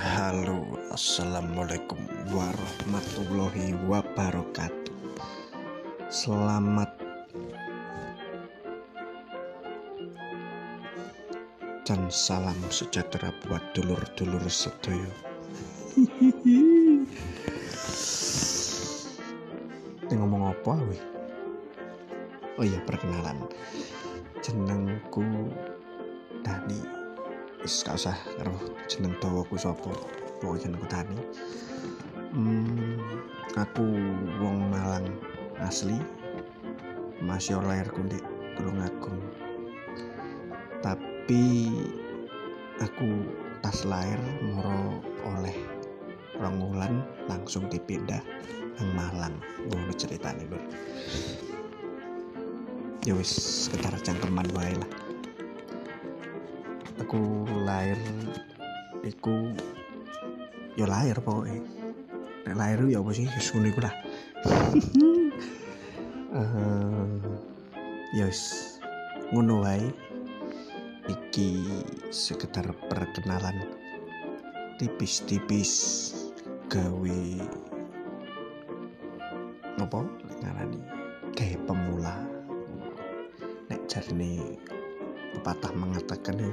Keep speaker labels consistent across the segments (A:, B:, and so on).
A: Assalamualaikum warahmatullahi wabarakatuh. Selamat dan salam sejahtera buat dulur-dulur sedoyo. Ini ngomong apa weh? Oh iya perkenalan. Jenengku Dani. Wis gak usah karo jeneng dawaku sapa. Pokoke jenengku Dani. Hmm, aku wong Malang asli. Masih lahirku di Tulungagung. Tapi aku tas lahir moro oleh rong wulan langsung dipindah nang Malang. Ngono ceritane, Lur. Ya wis sekitar cangkeman wae lah. Aku lahir iku ya lahir pokoknya. Nek lahir ya apa sih wis ngono iku lah. Eh, ya wis ngono wae. Iki sekedar perkenalan tipis-tipis gawe apa ngarani gawe pemula nek jarine pepatah mengatakan yo,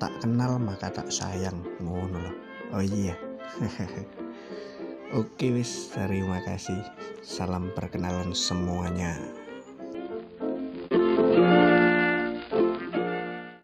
A: tak kenal maka tak sayang. Ngono loh oh iya. Oke wis terima kasih. Salam perkenalan semuanya